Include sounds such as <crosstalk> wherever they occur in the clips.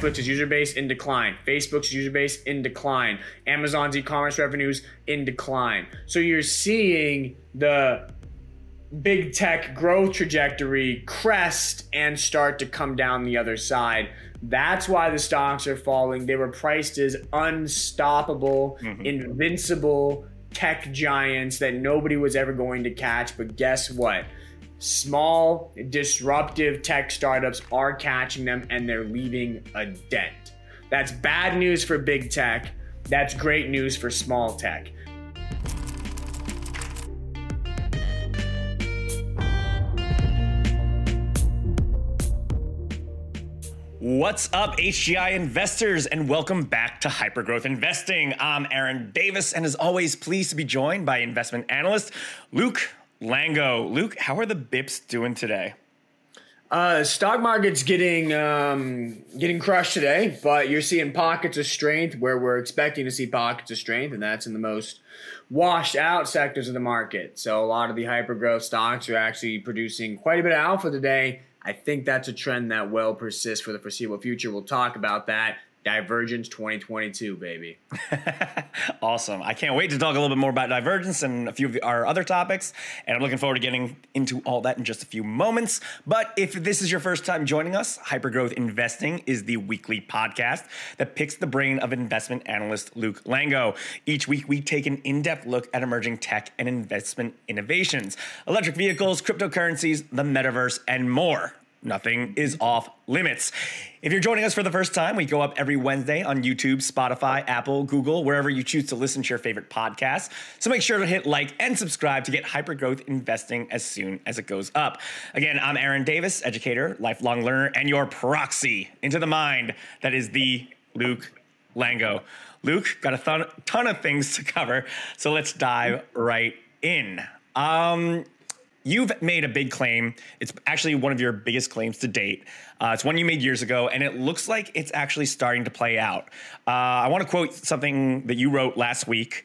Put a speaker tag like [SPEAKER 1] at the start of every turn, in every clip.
[SPEAKER 1] Netflix's user base in decline, Facebook's user base in decline, Amazon's e-commerce revenues in decline. So you're seeing the big tech growth trajectory crest and start to come down the other side. That's why the stocks are falling. They were priced as unstoppable, mm-hmm. invincible tech giants that nobody was ever going to catch. But guess what? Small, disruptive tech startups are catching them and they're leaving a dent. That's bad news for big tech. That's great news for small tech.
[SPEAKER 2] What's up, HGI investors, and welcome back to Hypergrowth Investing. I'm Aaron Davis, and as always, pleased to be joined by investment analyst Luke Lango. Luke, how are the BIPs doing today?
[SPEAKER 1] Uh, stock market's getting um, getting crushed today, but you're seeing pockets of strength where we're expecting to see pockets of strength, and that's in the most washed out sectors of the market. So a lot of the hyper growth stocks are actually producing quite a bit of alpha today I think that's a trend that will persist for the foreseeable future. We'll talk about that Divergence 2022, baby. <laughs>
[SPEAKER 2] awesome. I can't wait to talk a little bit more about Divergence and a few of our other topics. And I'm looking forward to getting into all that in just a few moments. But if this is your first time joining us, Hypergrowth Investing is the weekly podcast that picks the brain of investment analyst Luke Lango. Each week, we take an in depth look at emerging tech and investment innovations, electric vehicles, cryptocurrencies, the metaverse, and more. Nothing is off limits. If you're joining us for the first time, we go up every Wednesday on YouTube, Spotify, Apple, Google, wherever you choose to listen to your favorite podcast. So make sure to hit like and subscribe to get hypergrowth investing as soon as it goes up. Again, I'm Aaron Davis, educator, lifelong learner, and your proxy into the mind that is the Luke Lango. Luke, got a ton, ton of things to cover, so let's dive right in. Um, You've made a big claim. It's actually one of your biggest claims to date. Uh, it's one you made years ago, and it looks like it's actually starting to play out. Uh, I want to quote something that you wrote last week.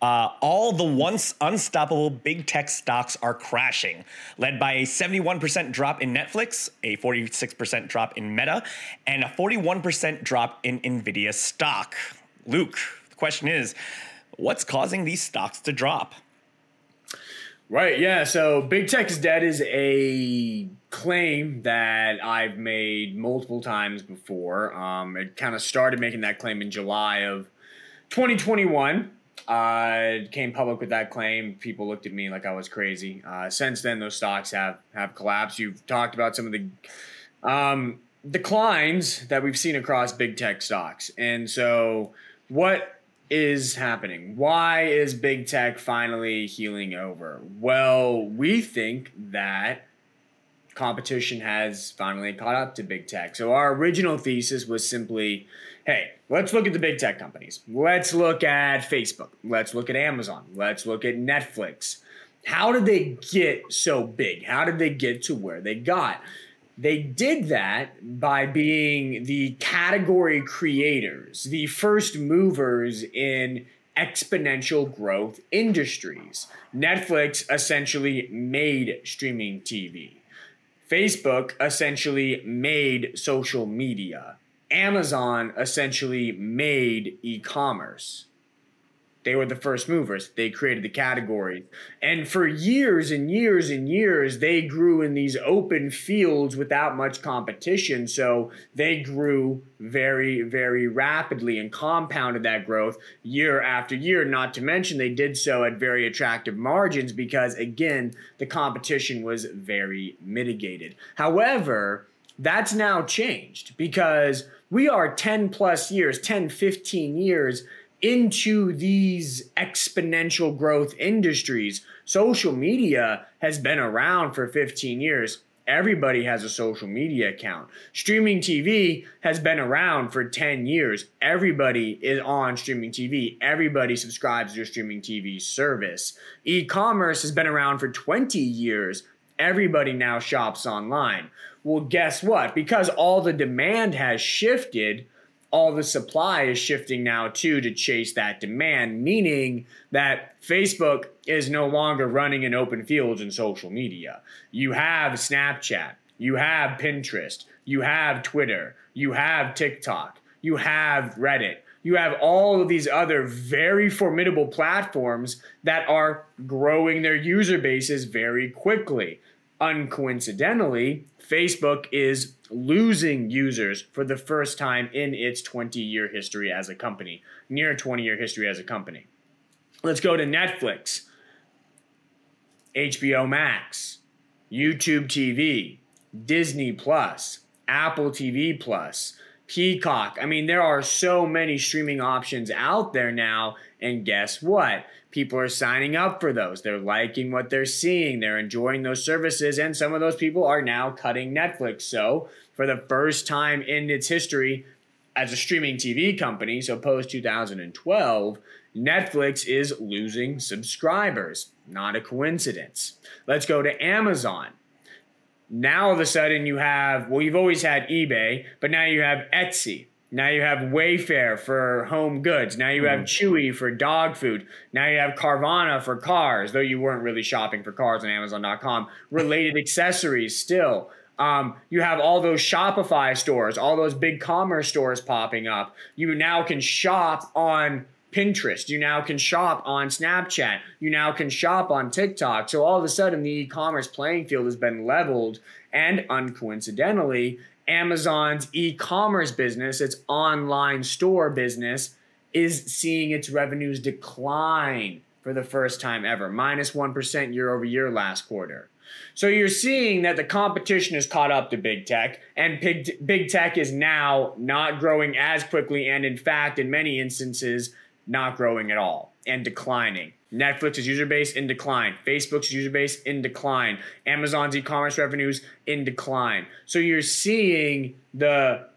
[SPEAKER 2] Uh, all the once unstoppable big tech stocks are crashing, led by a 71% drop in Netflix, a 46% drop in Meta, and a 41% drop in Nvidia stock. Luke, the question is what's causing these stocks to drop?
[SPEAKER 1] Right, yeah. So big tech is dead is a claim that I've made multiple times before. Um, it kind of started making that claim in July of 2021. I uh, came public with that claim. People looked at me like I was crazy. Uh, since then, those stocks have have collapsed. You've talked about some of the um, declines that we've seen across big tech stocks, and so what is happening? Why is big tech finally healing over? Well, we think that competition has finally caught up to big tech. So our original thesis was simply, hey, let's look at the big tech companies. Let's look at Facebook. Let's look at Amazon. Let's look at Netflix. How did they get so big? How did they get to where they got? They did that by being the category creators, the first movers in exponential growth industries. Netflix essentially made streaming TV. Facebook essentially made social media. Amazon essentially made e commerce. They were the first movers. They created the categories. And for years and years and years, they grew in these open fields without much competition. So they grew very, very rapidly and compounded that growth year after year. Not to mention, they did so at very attractive margins because, again, the competition was very mitigated. However, that's now changed because we are 10 plus years, 10, 15 years into these exponential growth industries. Social media has been around for 15 years. Everybody has a social media account. Streaming TV has been around for 10 years. Everybody is on streaming TV. Everybody subscribes to a streaming TV service. E commerce has been around for 20 years. Everybody now shops online. Well, guess what? Because all the demand has shifted, all the supply is shifting now too to chase that demand, meaning that Facebook is no longer running in open fields in social media. You have Snapchat, you have Pinterest, you have Twitter, you have TikTok, you have Reddit, you have all of these other very formidable platforms that are growing their user bases very quickly. Uncoincidentally, Facebook is losing users for the first time in its 20 year history as a company, near 20 year history as a company. Let's go to Netflix, HBO Max, YouTube TV, Disney Plus, Apple TV Plus, Peacock. I mean, there are so many streaming options out there now. And guess what? People are signing up for those. They're liking what they're seeing. They're enjoying those services. And some of those people are now cutting Netflix. So, for the first time in its history as a streaming TV company, so post 2012, Netflix is losing subscribers. Not a coincidence. Let's go to Amazon. Now all of a sudden you have, well, you've always had eBay, but now you have Etsy. Now you have Wayfair for home goods. Now you have mm. Chewy for dog food. Now you have Carvana for cars, though you weren't really shopping for cars on Amazon.com. Related <laughs> accessories still. Um, you have all those Shopify stores, all those BigCommerce stores popping up. You now can shop on Pinterest. You now can shop on Snapchat. You now can shop on TikTok. So all of a sudden, the e commerce playing field has been leveled. And uncoincidentally, Amazon's e commerce business, its online store business, is seeing its revenues decline for the first time ever, minus 1 year over year last quarter. So you're seeing that the competition has caught up to big tech, and big, big tech is now not growing as quickly, and in fact, in many instances, not growing at all and declining. Netflix's user base in decline, Facebook's user base in decline, Amazon's e-commerce revenues in decline. So you're seeing the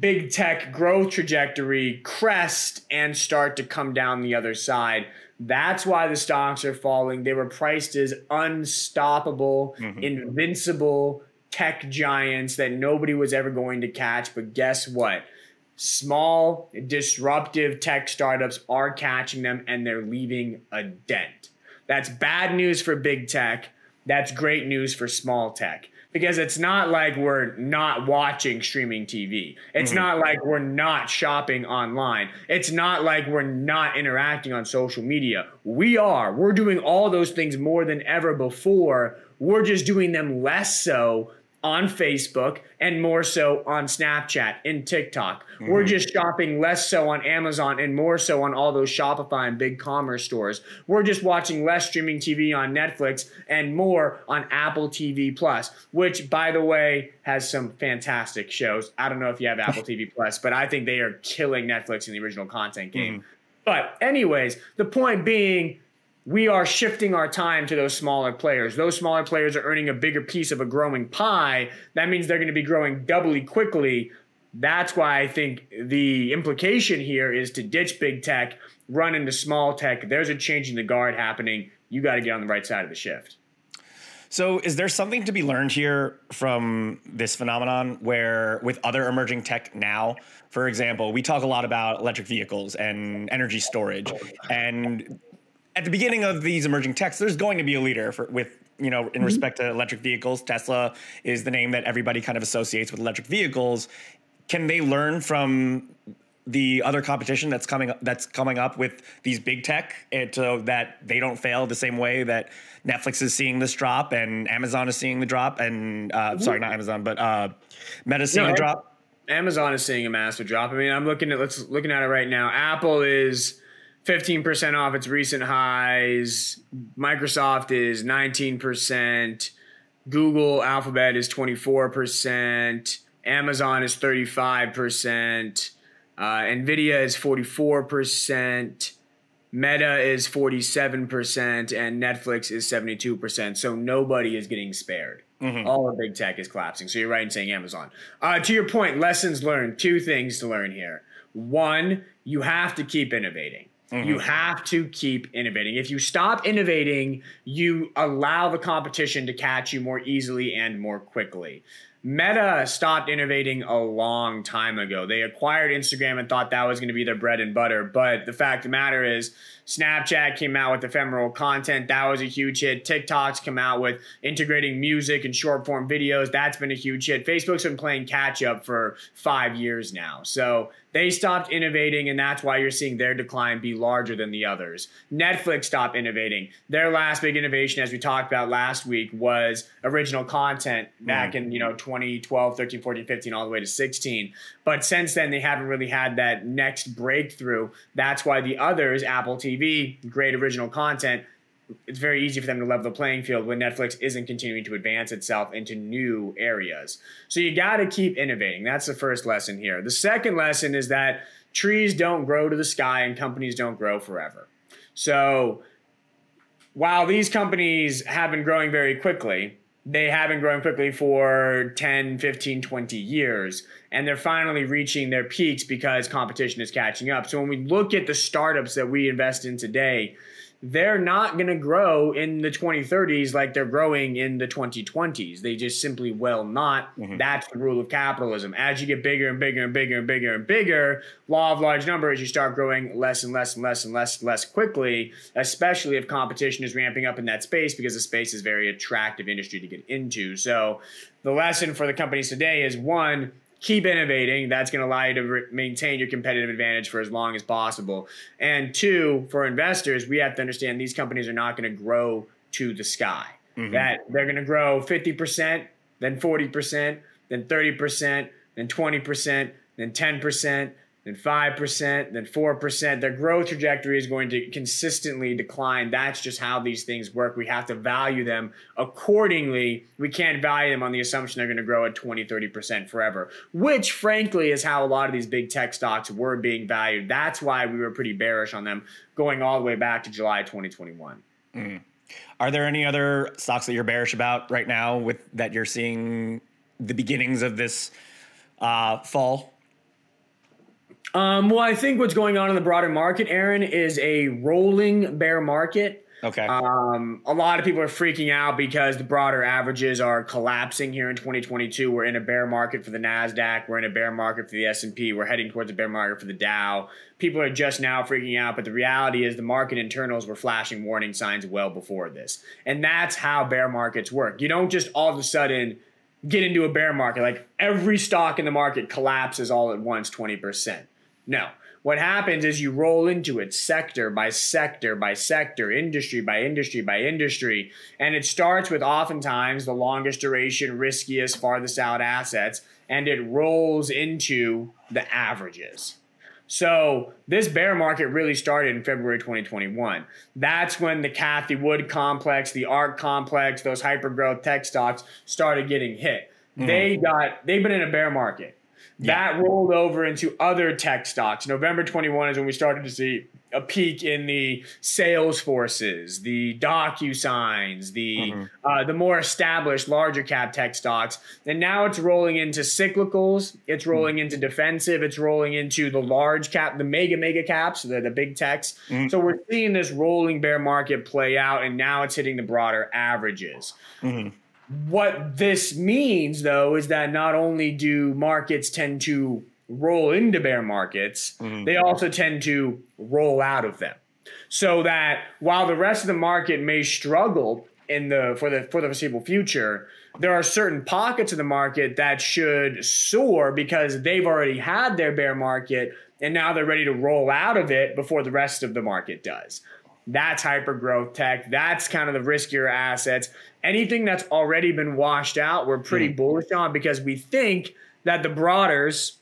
[SPEAKER 1] big tech growth trajectory crest and start to come down the other side. That's why the stocks are falling. They were priced as unstoppable, mm-hmm. invincible tech giants that nobody was ever going to catch. But guess what? Small disruptive tech startups are catching them and they're leaving a dent. That's bad news for big tech. That's great news for small tech because it's not like we're not watching streaming TV. It's mm-hmm. not like we're not shopping online. It's not like we're not interacting on social media. We are. We're doing all those things more than ever before. We're just doing them less so on Facebook and more so on Snapchat and TikTok. Mm-hmm. We're just shopping less so on Amazon and more so on all those Shopify and BigCommerce stores. We're just watching less streaming TV on Netflix and more on Apple TV Plus, which by the way has some fantastic shows. I don't know if you have Apple <laughs> TV Plus, but I think they are killing Netflix in the original content game. Mm-hmm. But anyways, the point being we are shifting our time to those smaller players. Those smaller players are earning a bigger piece of a growing pie. That means they're going to be growing doubly quickly. That's why I think the implication here is to ditch big tech, run into small tech. There's a change in the guard happening. You got to get on the right side of the shift.
[SPEAKER 2] So, is there something to be learned here from this phenomenon where, with other emerging tech now, for example, we talk a lot about electric vehicles and energy storage, and at the beginning of these emerging techs, there's going to be a leader for, with you know in mm-hmm. respect to electric vehicles. Tesla is the name that everybody kind of associates with electric vehicles. Can they learn from the other competition that's coming that's coming up with these big tech and so that they don't fail the same way that Netflix is seeing this drop and Amazon is seeing the drop and uh, mm-hmm. sorry not Amazon but uh, Meta seeing no, the drop.
[SPEAKER 1] Amazon is seeing a massive drop. I mean, I'm looking at let's looking at it right now. Apple is 15% off its recent highs. Microsoft is 19%. Google Alphabet is 24%. Amazon is 35%. Uh, Nvidia is 44%. Meta is 47%. And Netflix is 72%. So nobody is getting spared. Mm-hmm. All of big tech is collapsing. So you're right in saying Amazon. Uh, to your point, lessons learned. Two things to learn here. One, you have to keep innovating. Mm-hmm. You have to keep innovating. If you stop innovating, you allow the competition to catch you more easily and more quickly. Meta stopped innovating a long time ago. They acquired Instagram and thought that was going to be their bread and butter. But the fact of the matter is, Snapchat came out with ephemeral content. That was a huge hit. TikTok's come out with integrating music and short form videos. That's been a huge hit. Facebook's been playing catch up for five years now. So they stopped innovating, and that's why you're seeing their decline be larger than the others. Netflix stopped innovating. Their last big innovation, as we talked about last week, was original content back mm. in you know 2012, 13, 14, 15, all the way to 16. But since then, they haven't really had that next breakthrough. That's why the others, Apple TV, great original content, it's very easy for them to level the playing field when Netflix isn't continuing to advance itself into new areas. So you got to keep innovating. That's the first lesson here. The second lesson is that trees don't grow to the sky and companies don't grow forever. So while these companies have been growing very quickly, they haven't grown quickly for 10, 15, 20 years, and they're finally reaching their peaks because competition is catching up. So when we look at the startups that we invest in today, they're not going to grow in the 2030s like they're growing in the 2020s. They just simply will not. Mm-hmm. That's the rule of capitalism. As you get bigger and bigger and bigger and bigger and bigger, law of large numbers, you start growing less and less and less and less and less quickly, especially if competition is ramping up in that space because the space is very attractive industry to get into. So the lesson for the companies today is one, keep innovating. That's going to allow you to re- maintain your competitive advantage for as long as possible. And two, for investors, we have to understand these companies are not going to grow to the sky. Mm-hmm. That they're going to grow 50%, then 40%, then 30%, then 20%, then 10%, then 5%, then 4%. Their growth trajectory is going to consistently decline. That's just how these things work. We have to value them accordingly. We can't value them on the assumption they're going to grow at 20, 30% forever, which frankly is how a lot of these big tech stocks were being valued. That's why we were pretty bearish on them going all the way back to July 2021. Mm.
[SPEAKER 2] Are there any other stocks that you're bearish about right now with that you're seeing the beginnings of this uh, fall?
[SPEAKER 1] Um, well, I think what's going on in the broader market, Aaron, is a rolling bear market.
[SPEAKER 2] Okay.
[SPEAKER 1] Um, a lot of people are freaking out because the broader averages are collapsing here in 2022. We're in a bear market for the Nasdaq. We're in a bear market for the S&P. We're heading towards a bear market for the Dow. People are just now freaking out, but the reality is the market internals were flashing warning signs well before this, and that's how bear markets work. You don't just all of a sudden get into a bear market like every stock in the market collapses all at once 20 percent no. What happens is you roll into it sector by sector by sector, industry by industry by industry. And it starts with oftentimes the longest duration, riskiest, farthest out assets, and it rolls into the averages. So this bear market really started in February 2021. That's when the Cathie Wood complex, the ARK complex, those hyper growth tech stocks started getting hit. Mm-hmm. They got they've been in a bear market. That rolled over into other tech stocks. November 21 is when we started to see a peak in the Salesforces, the DocuSigns, the mm-hmm. uh, the more established larger cap tech stocks, and now it's rolling into cyclicals. It's rolling mm-hmm. into defensive. It's rolling into the large cap, the mega mega caps, the the big techs. Mm-hmm. So we're seeing this rolling bear market play out, and now it's hitting the broader averages. What this means, though, is that not only do markets tend to roll into bear markets, mm-hmm. they also tend to roll out of them. So that while the rest of the market may struggle in the for the for the foreseeable future, there are certain pockets of the market that should soar because they've already had their bear market and now they're ready to roll out of it before the rest of the market does. That's hyper growth tech. That's kind of the riskier assets. Anything that's already been washed out, we're pretty mm. bullish on because we think that the broaders,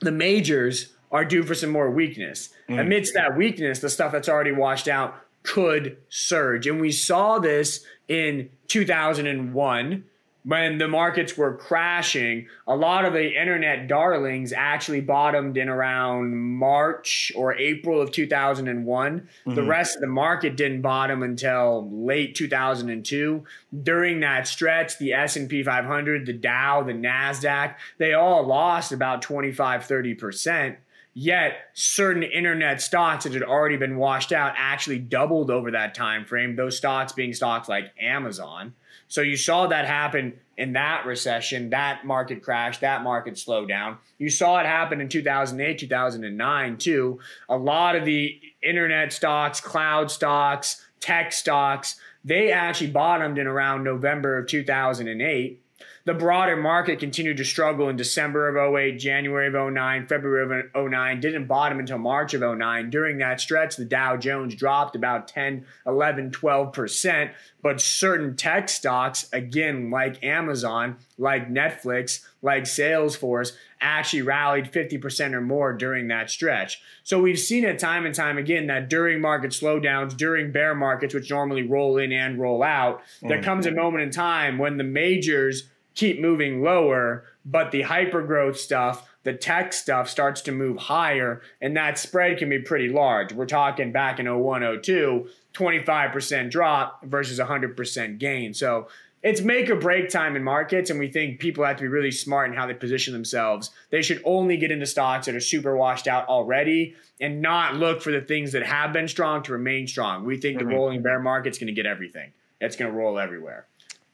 [SPEAKER 1] the majors, are due for some more weakness. Mm. Amidst that weakness, the stuff that's already washed out could surge. And we saw this in 2001 when the markets were crashing, a lot of the internet darlings actually bottomed in around March or April of 2001. Mm-hmm. The rest of the market didn't bottom until late 2002. During that stretch, the S&P 500, the Dow, the Nasdaq, they all lost about 25 30% Yet certain internet stocks that had already been washed out actually doubled over that time frame. Those stocks being stocks like Amazon. So you saw that happen in that recession, that market crash, that market slowdown. You saw it happen in 2008, 2009 too. A lot of the internet stocks, cloud stocks, tech stocks, they actually bottomed in around November of 2008 the broader market continued to struggle in December of 08, January of 09, February of 09, didn't bottom until March of 09. During that stretch, the Dow Jones dropped about 10, 11, 12%. But certain tech stocks, again, like Amazon, like Netflix, like Salesforce, actually rallied 50% or more during that stretch. So we've seen it time and time again that during market slowdowns, during bear markets, which normally roll in and roll out, mm. there comes a moment in time when the majors keep moving lower, but the hyper growth stuff, the tech stuff starts to move higher, and that spread can be pretty large. We're talking back in 01, 02, 25% drop versus 100% gain. So it's make or break time in markets, and we think people have to be really smart in how they position themselves. They should only get into stocks that are super washed out already and not look for the things that have been strong to remain strong. We think mm-hmm. the rolling bear market's going to get everything, it's going to roll everywhere.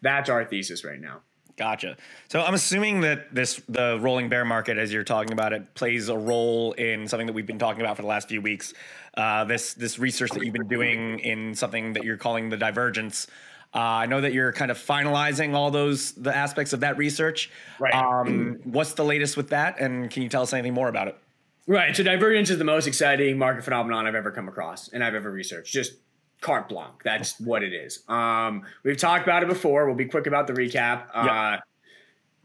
[SPEAKER 1] That's our thesis right now.
[SPEAKER 2] Gotcha. So I'm assuming that this the rolling bear market, as you're talking about it, plays a role in something that we've been talking about for the last few weeks. Uh, this this research that you've been doing in something that you're calling the divergence. Uh, I know that you're kind of finalizing all those the aspects of that research.
[SPEAKER 1] Right.
[SPEAKER 2] Um, what's the latest with that, and can you tell us anything more about it?
[SPEAKER 1] Right. So divergence is the most exciting market phenomenon I've ever come across and I've ever researched. Just carte blanche. That's what it is. Um, we've talked about it before. We'll be quick about the recap. Uh,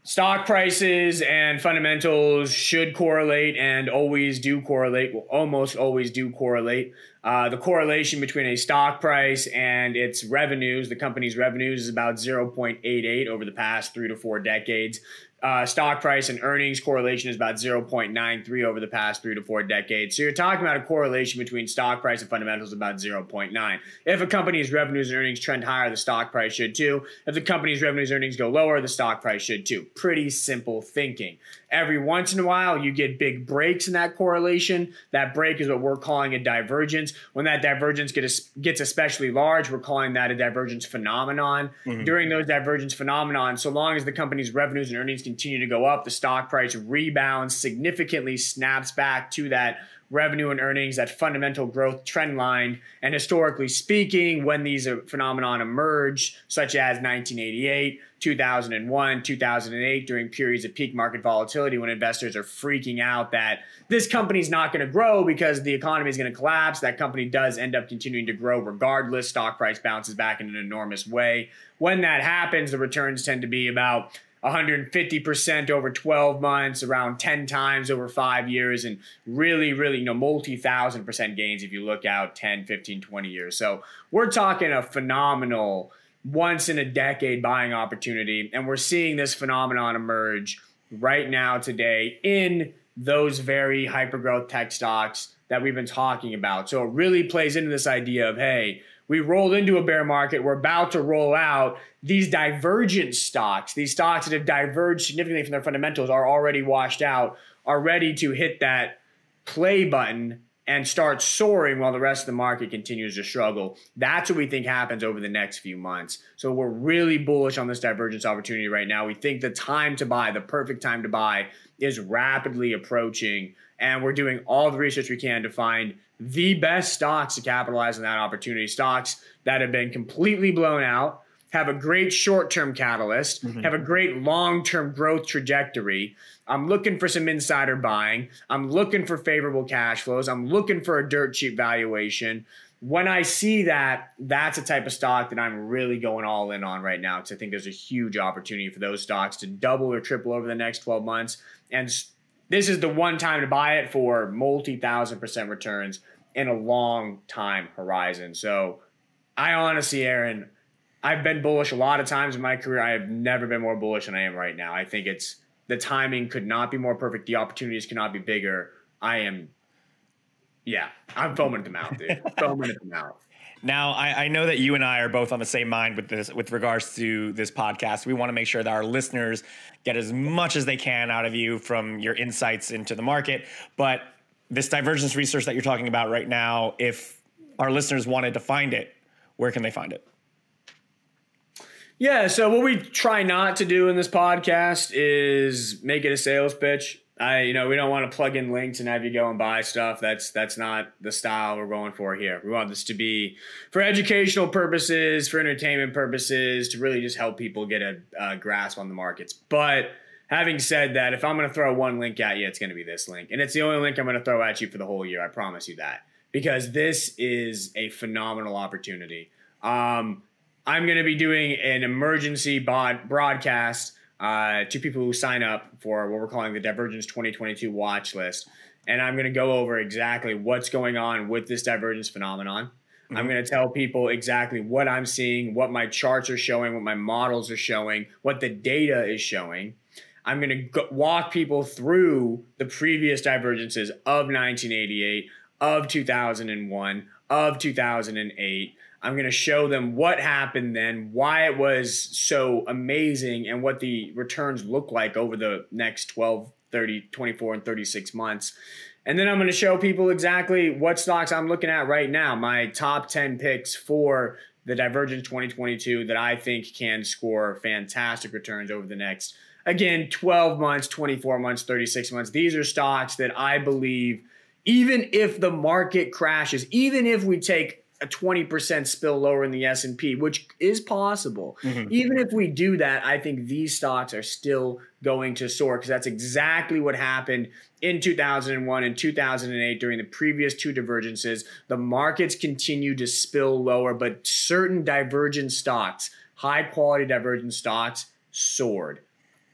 [SPEAKER 1] stock prices and fundamentals should correlate and always do correlate. Will almost always do correlate. Uh, the correlation between a stock price and its revenues, the company's revenues, is about 0.88 over the past three to four decades uh, stock price and earnings correlation is about 0.93 over the past three to four decades. So you're talking about a correlation between stock price and fundamentals about 0.9. If a company's revenues and earnings trend higher, the stock price should too. If the company's revenues and earnings go lower, the stock price should too. Pretty simple thinking. Every once in a while, you get big breaks in that correlation. That break is what we're calling a divergence. When that divergence gets, gets especially large, we're calling that a divergence phenomenon. Mm-hmm. During those divergence phenomenon, so long as the company's revenues and earnings continue to go up, the stock price rebounds significantly, snaps back to that revenue and earnings, that fundamental growth trend line. And historically speaking, when these uh, phenomenon emerge, such as 1988, 2001, 2008, during periods of peak market volatility when investors are freaking out that this company's not going to grow because the economy is going to collapse, that company does end up continuing to grow regardless. Stock price bounces back in an enormous way. When that happens, the returns tend to be about 150% over 12 months, around 10 times over five years, and really, really, you know, multi thousand percent gains if you look out 10, 15, 20 years. So we're talking a phenomenal once in a decade buying opportunity. And we're seeing this phenomenon emerge right now today in those very hyper growth tech stocks that we've been talking about. So it really plays into this idea of, hey, we rolled into a bear market. We're about to roll out. These divergent stocks, these stocks that have diverged significantly from their fundamentals, are already washed out, are ready to hit that play button and start soaring while the rest of the market continues to struggle. That's what we think happens over the next few months. So we're really bullish on this divergence opportunity right now. We think the time to buy, the perfect time to buy, is rapidly approaching. And we're doing all the research we can to find the best stocks to capitalize on that opportunity. Stocks that have been completely blown out, have a great short term catalyst, mm-hmm. have a great long term growth trajectory. I'm looking for some insider buying. I'm looking for favorable cash flows. I'm looking for a dirt cheap valuation. When I see that, that's a type of stock that I'm really going all in on right now because I think there's a huge opportunity for those stocks to double or triple over the next 12 months. And this is the one time to buy it for multi thousand percent returns in a long time horizon. So I honestly, Aaron, I've been bullish a lot of times in my career. I have never been more bullish than I am right now. I think it's the timing could not be more perfect. The opportunities cannot be bigger. I am, yeah, I'm foaming at the mouth, dude. <laughs> foaming at the mouth.
[SPEAKER 2] Now, I, I, know that you and I are both on the same mind with this, with regards to this podcast. We want to make sure that our listeners get as much as they can out of you from your insights into the market. But this divergence research that you're talking about right now, if our listeners wanted to find it, where can they find it?
[SPEAKER 1] Yeah, so what we try not to do in this podcast is make it a sales pitch. I, you know, we don't want to plug in links and have you go and buy stuff. That's that's not the style we're going for here. We want this to be for educational purposes, for entertainment purposes, to really just help people get a, a grasp on the markets. But having said that, if I'm going to throw one link at you, it's going to be this link, and it's the only link I'm going to throw at you for the whole year. I promise you that because this is a phenomenal opportunity. Um, I'm going to be doing an emergency broadcast uh, to people who sign up for what we're calling the Divergence 2022 watch list. And I'm going to go over exactly what's going on with this divergence phenomenon. Mm-hmm. I'm going to tell people exactly what I'm seeing, what my charts are showing, what my models are showing, what the data is showing. I'm going to go- walk people through the previous divergences of 1988, of 2001, of 2008 I'm going to show them what happened then, why it was so amazing, and what the returns look like over the next 12, 30, 24, and 36 months. And then I'm going to show people exactly what stocks I'm looking at right now, my top 10 picks for the Divergence 2022 that I think can score fantastic returns over the next, again, 12 months, 24 months, 36 months. These are stocks that I believe, even if the market crashes, even if we take a 20% spill lower in the S&P, which is possible. Mm-hmm. Even if we do that, I think these stocks are still going to soar because that's exactly what happened in 2001 and 2008 during the previous two divergences. The markets continue to spill lower, but certain divergent stocks, high quality divergent stocks, soared.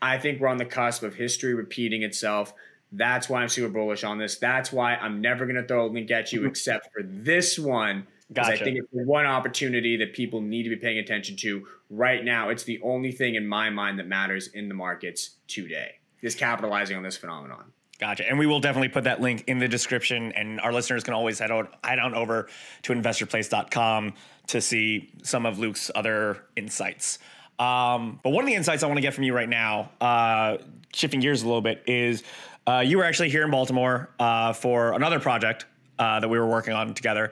[SPEAKER 1] I think we're on the cusp of history repeating itself. That's why I'm super bullish on this. That's why I'm never going to throw a link at you mm-hmm. except for this one Gotcha. I think it's one opportunity that people need to be paying attention to right now. It's the only thing in my mind that matters in the markets today is capitalizing on this phenomenon.
[SPEAKER 2] Gotcha. And we will definitely put that link in the description. And our listeners can always head on, head on over to investorplace.com to see some of Luke's other insights. Um, but one of the insights I want to get from you right now, uh, shifting gears a little bit, is uh, you were actually here in Baltimore uh, for another project uh, that we were working on together.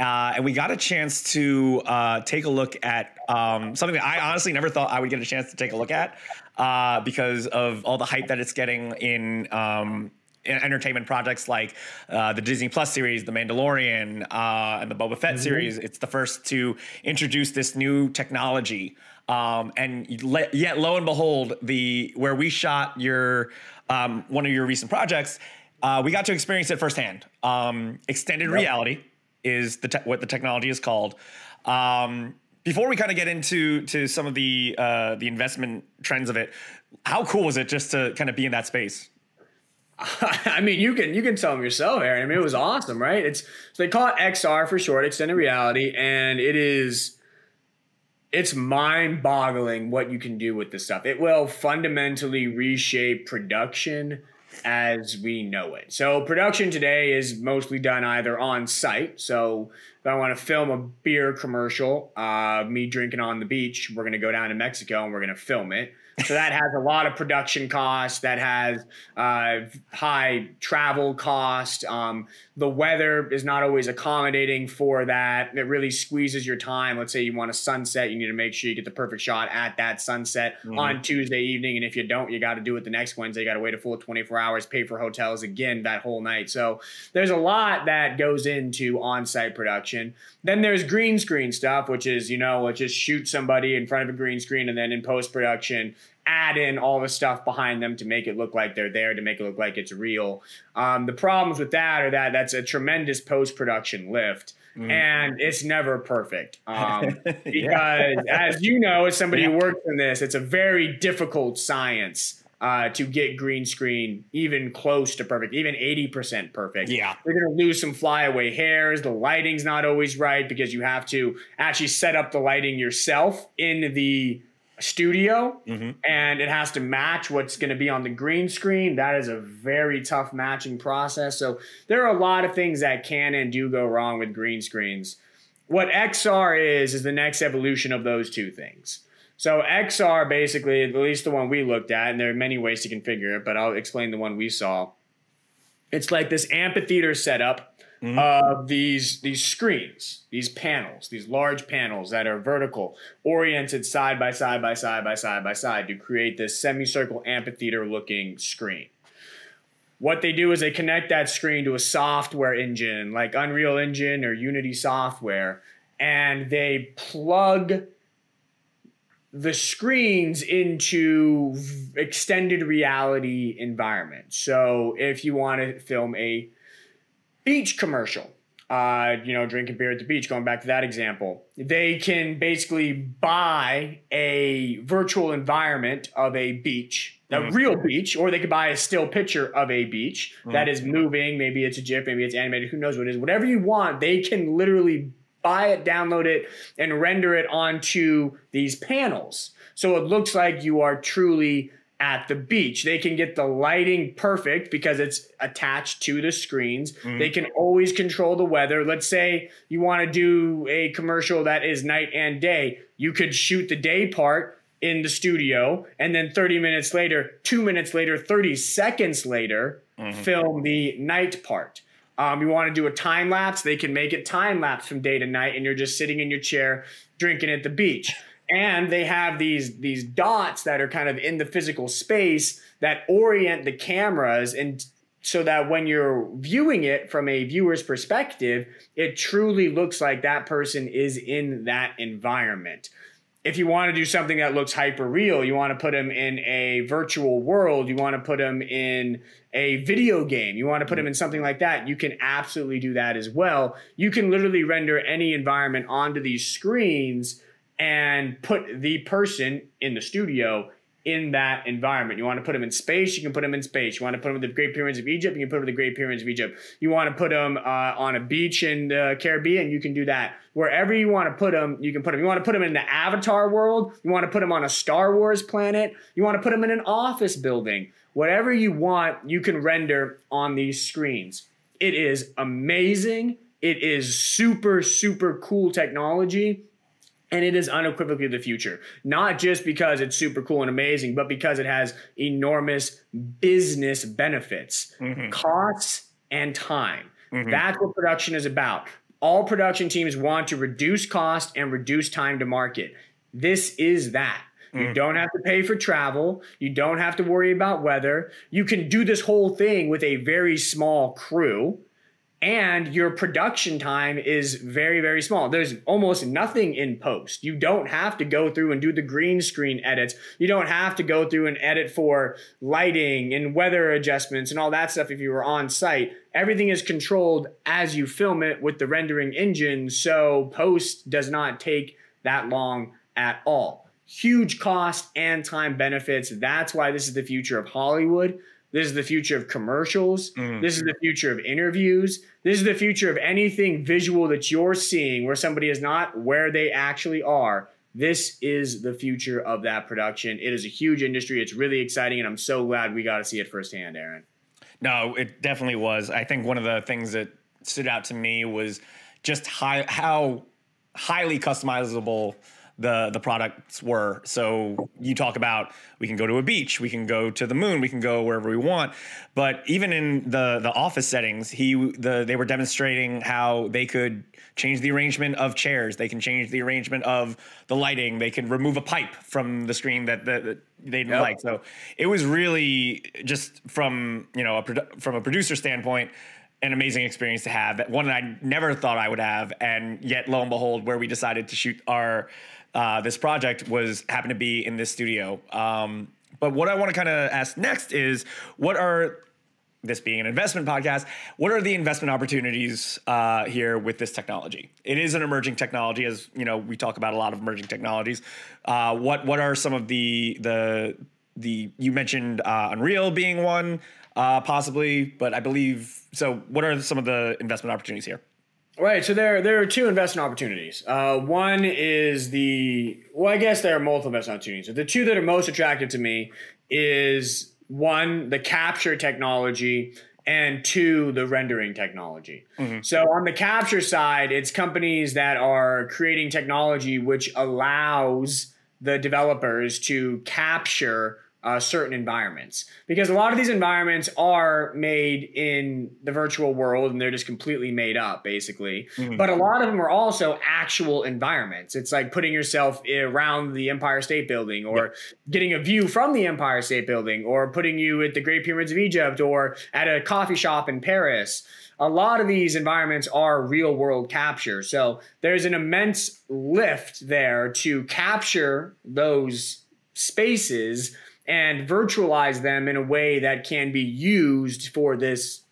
[SPEAKER 2] Uh, and we got a chance to uh, take a look at um, something that I honestly never thought I would get a chance to take a look at uh, because of all the hype that it's getting in. Um, in entertainment projects like uh, the Disney Plus series, The Mandalorian, uh, and the Boba Fett mm-hmm. series, it's the first to introduce this new technology. Um, and yet, lo and behold, the where we shot your um, one of your recent projects, uh, we got to experience it firsthand. Um, extended yep. reality is the te- what the technology is called. Um, before we kind of get into to some of the uh, the investment trends of it, how cool was it just to kind of be in that space? <laughs>
[SPEAKER 1] I mean, you can you can tell them yourself, Aaron. I mean, it was awesome, right? It's so they call it XR for short, extended reality, and it is it's mind-boggling what you can do with this stuff. It will fundamentally reshape production as we know it. So production today is mostly done either on site. So if I want to film a beer commercial, uh, me drinking on the beach, we're going to go down to Mexico and we're going to film it. So that has a lot of production costs. That has uh, high travel cost. Um, the weather is not always accommodating for that. It really squeezes your time. Let's say you want a sunset, you need to make sure you get the perfect shot at that sunset mm-hmm. on Tuesday evening. And if you don't, you got to do it the next Wednesday. You got to wait a full 24 hours, pay for hotels again that whole night. So there's a lot that goes into on site production. Then there's green screen stuff, which is, you know, just shoot somebody in front of a green screen and then in post production, add in all the stuff behind them to make it look like they're there, to make it look like it's real. Um, the problems with that are that that's a tremendous post production lift. Mm. And it's never perfect <laughs> um, because, yeah. as you know, as somebody yeah. who works in this, it's a very difficult science uh, to get green screen even close to perfect, even 80% perfect.
[SPEAKER 2] Yeah.
[SPEAKER 1] You're going to lose some flyaway hairs. The lighting's not always right because you have to actually set up the lighting yourself in the studio mm-hmm. and it has to match what's going to be on the green screen. That is a very tough matching process. So there are a lot of things that can and do go wrong with green screens. What XR is, is the next evolution of those two things. So XR basically, at least the one we looked at, and there are many ways to configure it, but I'll explain the one we saw. It's like this amphitheater setup mm-hmm. of these these screens, these panels, these large panels that are vertical, oriented side by side by side by side by side to create this semicircle amphitheater looking screen. What they do is they connect that screen to a software engine like Unreal Engine or Unity software, and they plug the screens into extended reality environments. So if you want to film a beach commercial, uh, you know, drinking beer at the beach, going back to that example, they can basically buy a virtual environment of a beach, a mm-hmm. real beach, or they could buy a still picture of a beach mm-hmm. that is moving. Maybe it's a GIF, maybe it's animated, who knows what it is. Whatever you want, they can literally buy it, download it, and render it onto these panels. So it looks like you are truly at the beach. They can get the lighting perfect because it's attached to the screens. Mm-hmm. They can always control the weather. Let's say you want to do a commercial that is night and day. You could shoot the day part in the studio and then 30 minutes later, 2 minutes later, 30 seconds later, mm-hmm. film the night part. Um, you want to do a time lapse, they can make it time lapse from day to night and you're just sitting in your chair drinking at the beach and they have these these dots that are kind of in the physical space that orient the cameras. And so that when you're viewing it from a viewer's perspective it truly looks like that person is in that environment. If you want to do something that looks hyper real you want to put them in a virtual world you want to put them in a video game you want to put them in something like that you can absolutely do that as well. You can literally render any environment onto these screens and put the person in the studio in that environment. You want to put them in space, you can put them in space. You want to put them in the Great Pyramids of Egypt, you can put them in the Great Pyramids of Egypt. You want to put them uh, on a beach in the Caribbean, you can do that. Wherever you want to put them, you can put them. You want to put them in the Avatar world, you want to put them on a Star Wars planet, you want to put them in an office building. Whatever you want, you can render on these screens. It is amazing. It is super, super cool technology and it is unequivocally the future. Not just because it's super cool and amazing, but because it has enormous business benefits, mm-hmm. costs, and time. Mm-hmm. That's what production is about. All production teams want to reduce cost and reduce time to market. This is that. You mm. don't have to pay for travel. You don't have to worry about weather. You can do this whole thing with a very small crew and your production time is very very small. There's almost nothing in post. You don't have to go through and do the green screen edits. You don't have to go through and edit for lighting and weather adjustments and all that stuff if you were on site. Everything is controlled as you film it with the rendering engine so post does not take that long at all. Huge cost and time benefits. That's why this is the future of hollywood this is the future of commercials. Mm. This is the future of interviews. This is the future of anything visual that you're seeing where somebody is not where they actually are. This is the future of that production. It is a huge industry. It's really exciting, and I'm so glad we got to see it firsthand, Aaron.
[SPEAKER 2] No, it definitely was. I think one of the things that stood out to me was just high, how highly customizable the the products were. So you talk about we can go to a beach, we can go to the moon, we can go wherever we want. But even in the the office settings, he the they were demonstrating how they could change the arrangement of chairs, they can change the arrangement of the lighting, they can remove a pipe from the screen that, that, that they didn't yep. like. So it was really just from you know a produ- from a producer standpoint an amazing experience to have. One I never thought I would have, and yet lo and behold, where we decided to shoot our uh, this project was happened to be in this studio. Um, but what I want to kind of ask next is, what are this being an investment podcast, what are the investment opportunities uh, here with this technology? It is an emerging technology, as you know, we talk about a lot of emerging technologies. Uh, what what are some of the the the you mentioned uh, Unreal being one, uh, possibly, but I believe so. What are some of the investment opportunities here?
[SPEAKER 1] Right. So there, there are two investment opportunities. Uh, one is the well, I guess there are multiple investment opportunities. The two that are most attractive to me is one, the capture technology, and two, the rendering technology. Mm-hmm. So on the capture side, it's companies that are creating technology which allows the developers to capture uh, certain environments. Because a lot of these environments are made in the virtual world and they're just completely made up basically. Mm-hmm. but a lot of them are also actual environments. It's like putting yourself around the empire state building or yep. getting a view from the empire state building or putting you at the great pyramids of egypt or at a coffee shop in paris. A lot of these environments are real world capture. So there's an immense lift there to capture those spaces and virtualize them in a way that can be used for this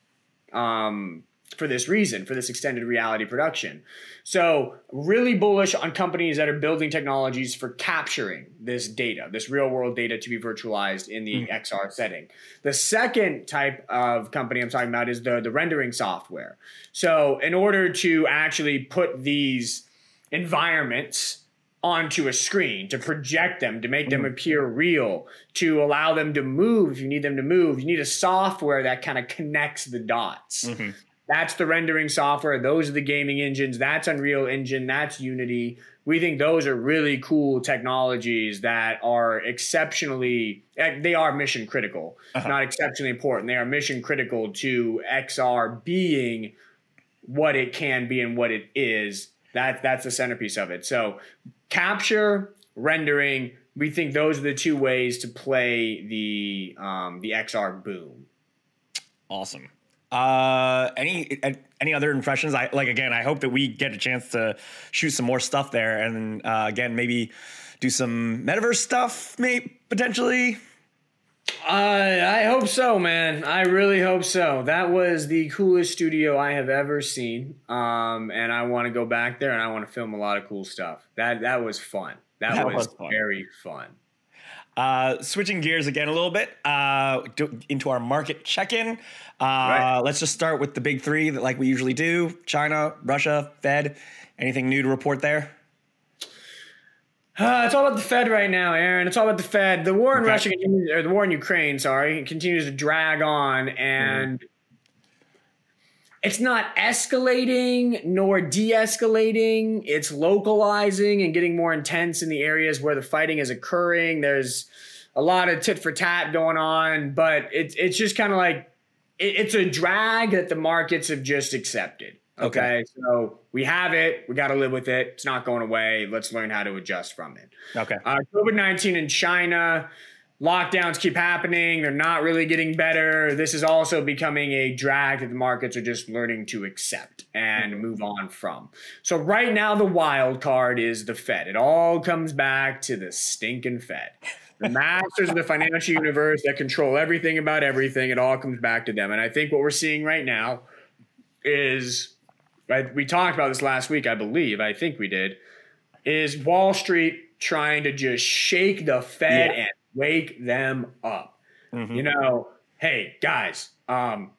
[SPEAKER 1] um, for this reason, for this extended reality production. So, really bullish on companies that are building technologies for capturing this data, this real world data to be virtualized in the mm. XR setting. The second type of company I'm talking about is the, the rendering software. So, in order to actually put these environments onto a screen to project them to make them mm-hmm. appear real to allow them to move if you need them to move. You need a software that kind of connects the dots. Mm-hmm. that's the rendering software. Those are the gaming engines. That's unreal engine. That's unity. We think those are really cool technologies that are exceptionally eh, they are mission critical. Uh-huh. not exceptionally important. They are mission critical to xr being what it can be and what it is that that's the centerpiece of it so capture, rendering. We think those are the two ways to play the um, the XR boom.
[SPEAKER 2] Awesome. Uh, any any other impressions? I like again. I hope that we get a chance to shoot some more stuff there, and uh, again, maybe do some metaverse stuff, maybe potentially.
[SPEAKER 1] I I hope so, man. I really hope so. That was the coolest studio I have ever seen. Um, and I want to go back there and I want to film a lot of cool stuff. That that was fun. That, that was, was fun. very fun.
[SPEAKER 2] Uh, switching gears again a little bit uh, into our market check-in. Uh, right. Let's just start with the big three that, like we usually do: China, Russia, Fed. Anything new to report there?
[SPEAKER 1] Uh, it's all about the Fed right now, Aaron. It's all about the Fed. The war in okay. Russia, or the war in Ukraine, sorry, continues to drag on, and mm. it's not escalating nor de-escalating. It's localizing and getting more intense in the areas where the fighting is occurring. There's a lot of tit for tat going on, but it's it's just kind of like it, it's a drag that the markets have just accepted. Okay. okay. So we have it. We got to live with it. It's not going away. Let's learn how to adjust from it.
[SPEAKER 2] Okay.
[SPEAKER 1] Uh, COVID 19 in China, lockdowns keep happening. They're not really getting better. This is also becoming a drag that the markets are just learning to accept and mm-hmm. move on from. So right now, the wild card is the Fed. It all comes back to the stinking Fed. The <laughs> masters of the financial universe that control everything about everything. It all comes back to them. And I think what we're seeing right now is right? We talked about this last week, I believe. I think we did. Is Wall Street trying to just shake the Fed yeah. and wake them up? Mm-hmm. You know, hey guys, um,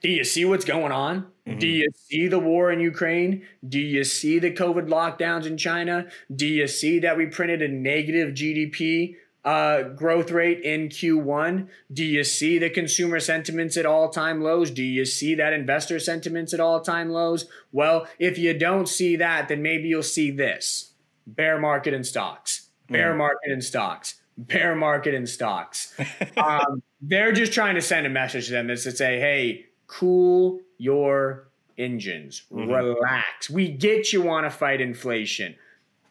[SPEAKER 1] do you see what's going on? Mm-hmm. Do you see the war in Ukraine? Do you see the COVID lockdowns in China? Do you see that we printed a negative GDP uh, growth rate in Q1? Do you see the consumer sentiments at all time lows? Do you see that investor sentiments at all time lows? Well, if you don't see that, then maybe you'll see this bear market in stocks, bear mm. market in stocks, bear market in stocks. <laughs> um, they're just trying to send a message to them is to say, hey, cool your engines, mm-hmm. relax. We get you want to fight inflation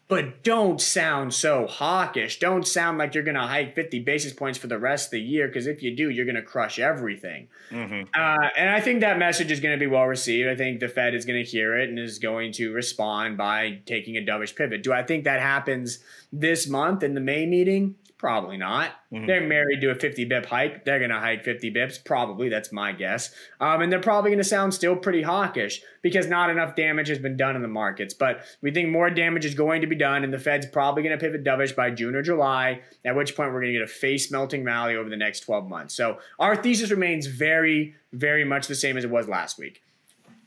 [SPEAKER 1] but don't sound so hawkish. Don't sound like you're going to hike 50 basis points for the rest of the year because if you do, you're going to crush everything. Mm-hmm. Uh, and I think that message is going to be well received. I think the Fed is going to hear it and is going to respond by taking a dovish pivot. Do I think that happens this month in the May meeting? Probably not. Mm-hmm. They're married to a 50 bip hike. They're going to hike 50 bips. Probably. That's my guess. Um, and they're probably going to sound still pretty hawkish because not enough damage has been done in the markets. But we think more damage is going to be done, and the Fed's probably going to pivot dovish by June or July, at which point we're going to get a face melting rally over the next 12 months. So our thesis remains very, very much the same as it was last week.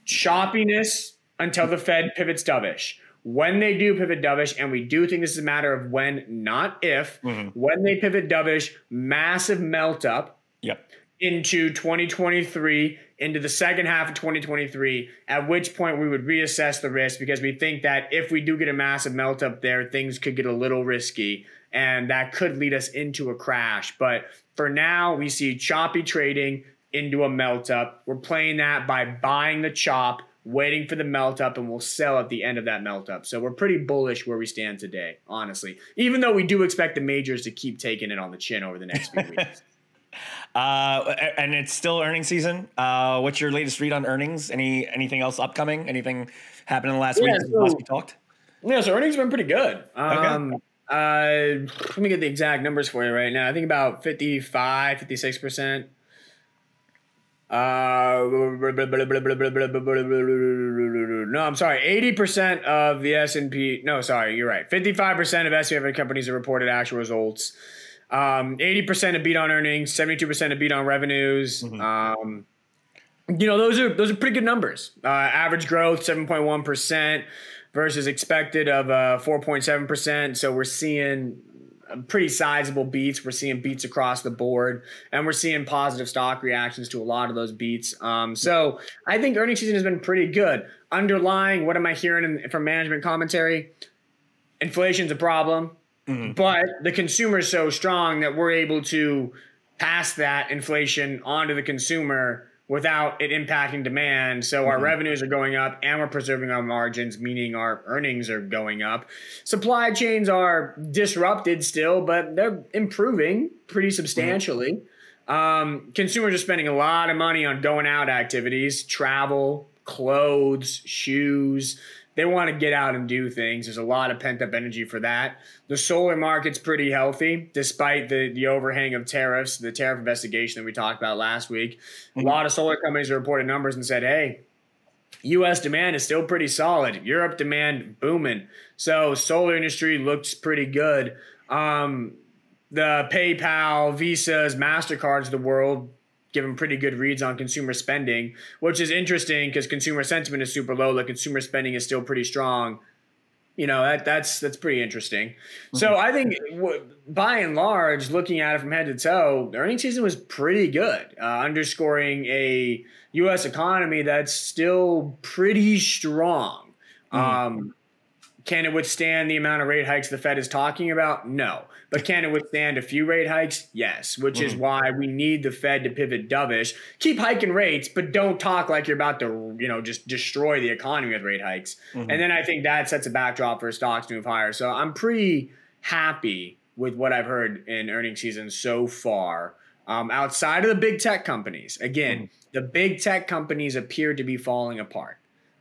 [SPEAKER 1] Choppiness until the Fed pivots dovish when they do pivot dovish, and we do think this is a matter of when, not if, mm-hmm. when they pivot dovish, massive melt up
[SPEAKER 2] yep.
[SPEAKER 1] into 2023, into the second half of 2023, at which point we would reassess the risk because we think that if we do get a massive melt up there, things could get a little risky and that could lead us into a crash. But for now, we see choppy trading into a melt up. We're playing that by buying the chop, waiting for the melt up, and we'll sell at the end of that melt up. So we're pretty bullish where we stand today, honestly. Even though we do expect the majors to keep taking it on the chin over the next few weeks. <laughs>
[SPEAKER 2] Uh, and it's still earnings season. Uh, what's your latest read on earnings? Any anything else upcoming? Anything happened in the last
[SPEAKER 1] Yeah,
[SPEAKER 2] week?
[SPEAKER 1] so-
[SPEAKER 2] last we talked.
[SPEAKER 1] Yeah, so earnings have been pretty good. Um, uh, let me get the exact numbers for you right now. I think about 55, 56%. Uh, no, I'm sorry. 80% of the S&P, no, sorry, you're right. 55% of S&P companies have reported actual results. Um, 80% have beat on earnings, 72% have beat on revenues. Um, you know those are those are pretty good numbers. Uh, average growth seven point one percent versus expected of uh, four point seven percent. So we're seeing pretty sizable beats. We're seeing beats across the board, and we're seeing positive stock reactions to a lot of those beats. Um, so I think earnings season has been pretty good. Underlying, what am I hearing in, from management commentary? Inflation's a problem, but the consumer is so strong that we're able to pass that inflation onto the consumer without it impacting demand. So our revenues are going up and we're preserving our margins, meaning our earnings are going up. Supply chains are disrupted still, but they're improving pretty substantially. Um, consumers are spending a lot of money on going out activities, travel, clothes, shoes. They want to get out and do things. There's a lot of pent up energy for that. The solar market's pretty healthy, despite the, the overhang of tariffs, the tariff investigation that we talked about last week. A lot of solar companies reported numbers and said, hey, U.S. demand is still pretty solid. Europe demand booming. So solar industry looks pretty good. Um, the PayPal, Visas, Mastercards of the world giving pretty good reads on consumer spending, which is interesting because consumer sentiment is super low. Like consumer spending is still pretty strong. You know that that's that's pretty interesting. So I think w- by and large, looking at it from head to toe, the earnings season was pretty good, uh, underscoring a U.S. economy that's still pretty strong. Um, can it withstand the amount of rate hikes the Fed is talking about? No. But can it withstand a few rate hikes? Yes, which is mm-hmm. why we need the Fed to pivot dovish. Keep hiking rates, but don't talk like you're about to, you know, just destroy the economy with rate hikes. Mm-hmm. And then I think that sets a backdrop for stocks to move higher. So I'm pretty happy with what I've heard in earnings season so far. Um, outside of the big tech companies, again, mm-hmm. the big tech companies appear to be falling apart.